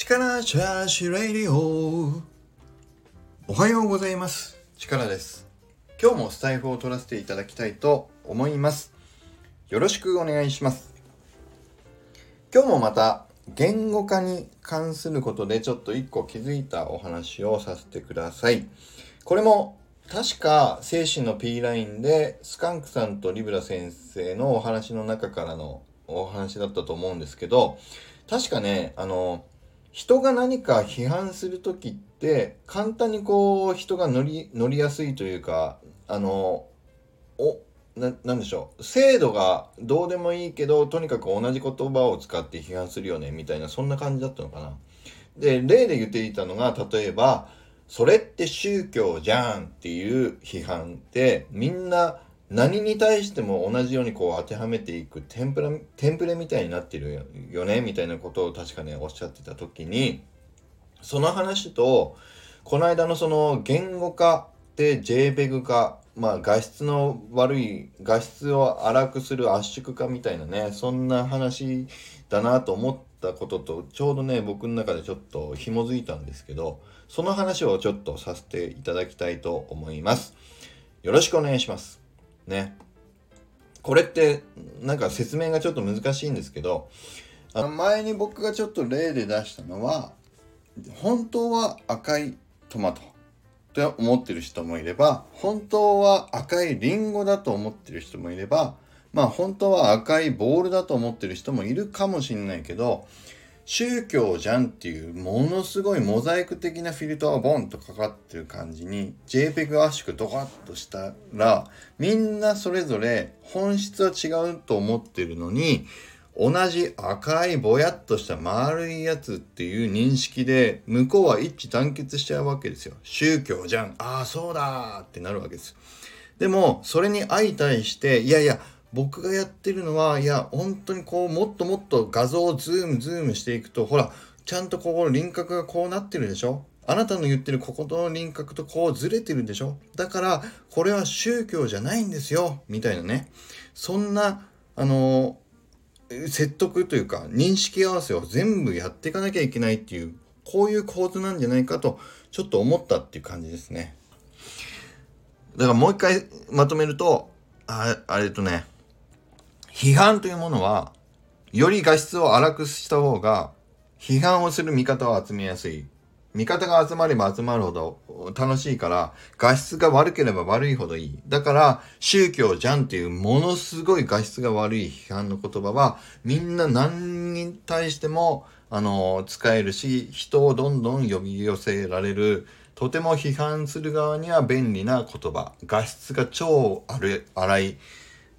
力チャーシレディオおはようございます。力です。今日もスタイフを取らせていただきたいと思います。よろしくお願いします。今日もまた言語化に関することでちょっと一個気づいたお話をさせてください。これも確か精神の P ラインでスカンクさんとリブラ先生のお話の中からのお話だったと思うんですけど確かねあの人が何か批判する時って簡単にこう人が乗り乗りやすいというかあのおななんでしょう制度がどうでもいいけどとにかく同じ言葉を使って批判するよねみたいなそんな感じだったのかな。で例で言っていたのが例えば「それって宗教じゃん」っていう批判ってみんな何に対しても同じようにこう当てはめていくテンプラテンプレみたいになってるよねみたいなことを確かねおっしゃってた時にその話とこの間のその言語化で JPEG 化まあ画質の悪い画質を荒くする圧縮化みたいなねそんな話だなと思ったこととちょうどね僕の中でちょっと紐づいたんですけどその話をちょっとさせていただきたいと思います。よろしくお願いします。ね。これってなんか説明がちょっと難しいんですけどあの前に僕がちょっと例で出したのは本当は赤いトマトって思ってる人もいれば本当は赤いリンゴだと思ってる人もいればまあ本当は赤いボールだと思ってる人もいるかもしれないけど宗教じゃんっていうものすごいモザイク的なフィルターがボンとかかってる感じに JPEG 圧縮ドカッとしたらみんなそれぞれ本質は違うと思ってるのに同じ赤いぼやっとした丸いやつっていう認識で向こうは一致団結しちゃうわけですよ。宗教じゃん。ああ、そうだってなるわけです。でも、それに相対して、いやいや、僕がやってるのはいや本当にこうもっともっと画像をズームズームしていくとほらちゃんとここの輪郭がこうなってるでしょ？あなたの言ってるこことの輪郭とこうずれてるでしょ？だからこれは宗教じゃないんですよみたいなね。そんなあの説得というか認識合わせを全部やっていかなきゃいけないっていうこういう構図なんじゃないかとちょっと思ったっていう感じですね。だからもう一回まとめるとああれとね批判というものは、より画質を荒くした方が、批判をする味方を集めやすい。味方が集まれば集まるほど楽しいから、画質が悪ければ悪いほどいい。だから、宗教じゃんっていうものすごい画質が悪い批判の言葉は、みんな何に対しても、あの、使えるし、人をどんどん呼び寄せられる、とても批判する側には便利な言葉。画質が超荒い。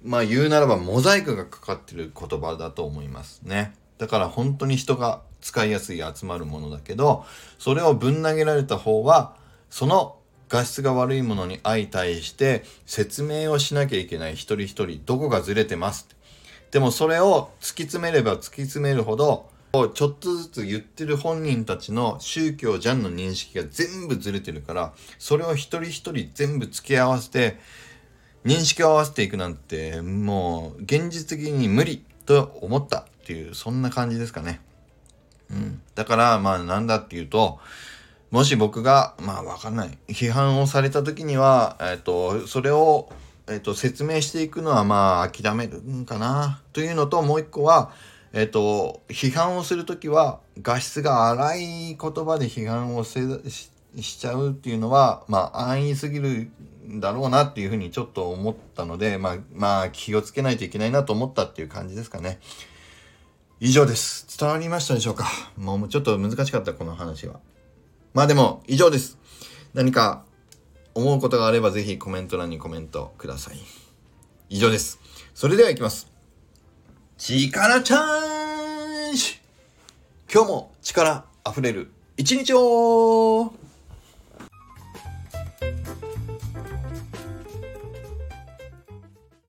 まあ言うならばモザイクがかかってる言葉だと思いますね。だから本当に人が使いやすい集まるものだけど、それをぶん投げられた方は、その画質が悪いものに相対して説明をしなきゃいけない一人一人、どこがずれてますでもそれを突き詰めれば突き詰めるほど、ちょっとずつ言ってる本人たちの宗教じゃんの認識が全部ずれてるから、それを一人一人全部付き合わせて、認識を合わせていくなんてもう現実的に無理と思ったっていうそんな感じですかね。うん。だからまあなんだっていうともし僕がまあわかんない批判をされた時にはえっ、とそれをえっ、と説明していくのはまあ諦めるんかなというのともう一個はえっ、と批判をする時は画質が荒い言葉で批判をせしちゃうっていうのはまあ安易すぎるだろうなっていうふうにちょっと思ったので、まあ、まあ気をつけないといけないなと思ったっていう感じですかね。以上です。伝わりましたでしょうか？もうちょっと難しかった、この話は。まあでも、以上です。何か思うことがあればぜひコメント欄にコメントください。以上です。それでは行きます。力チャーンジ今日も力溢れる一日を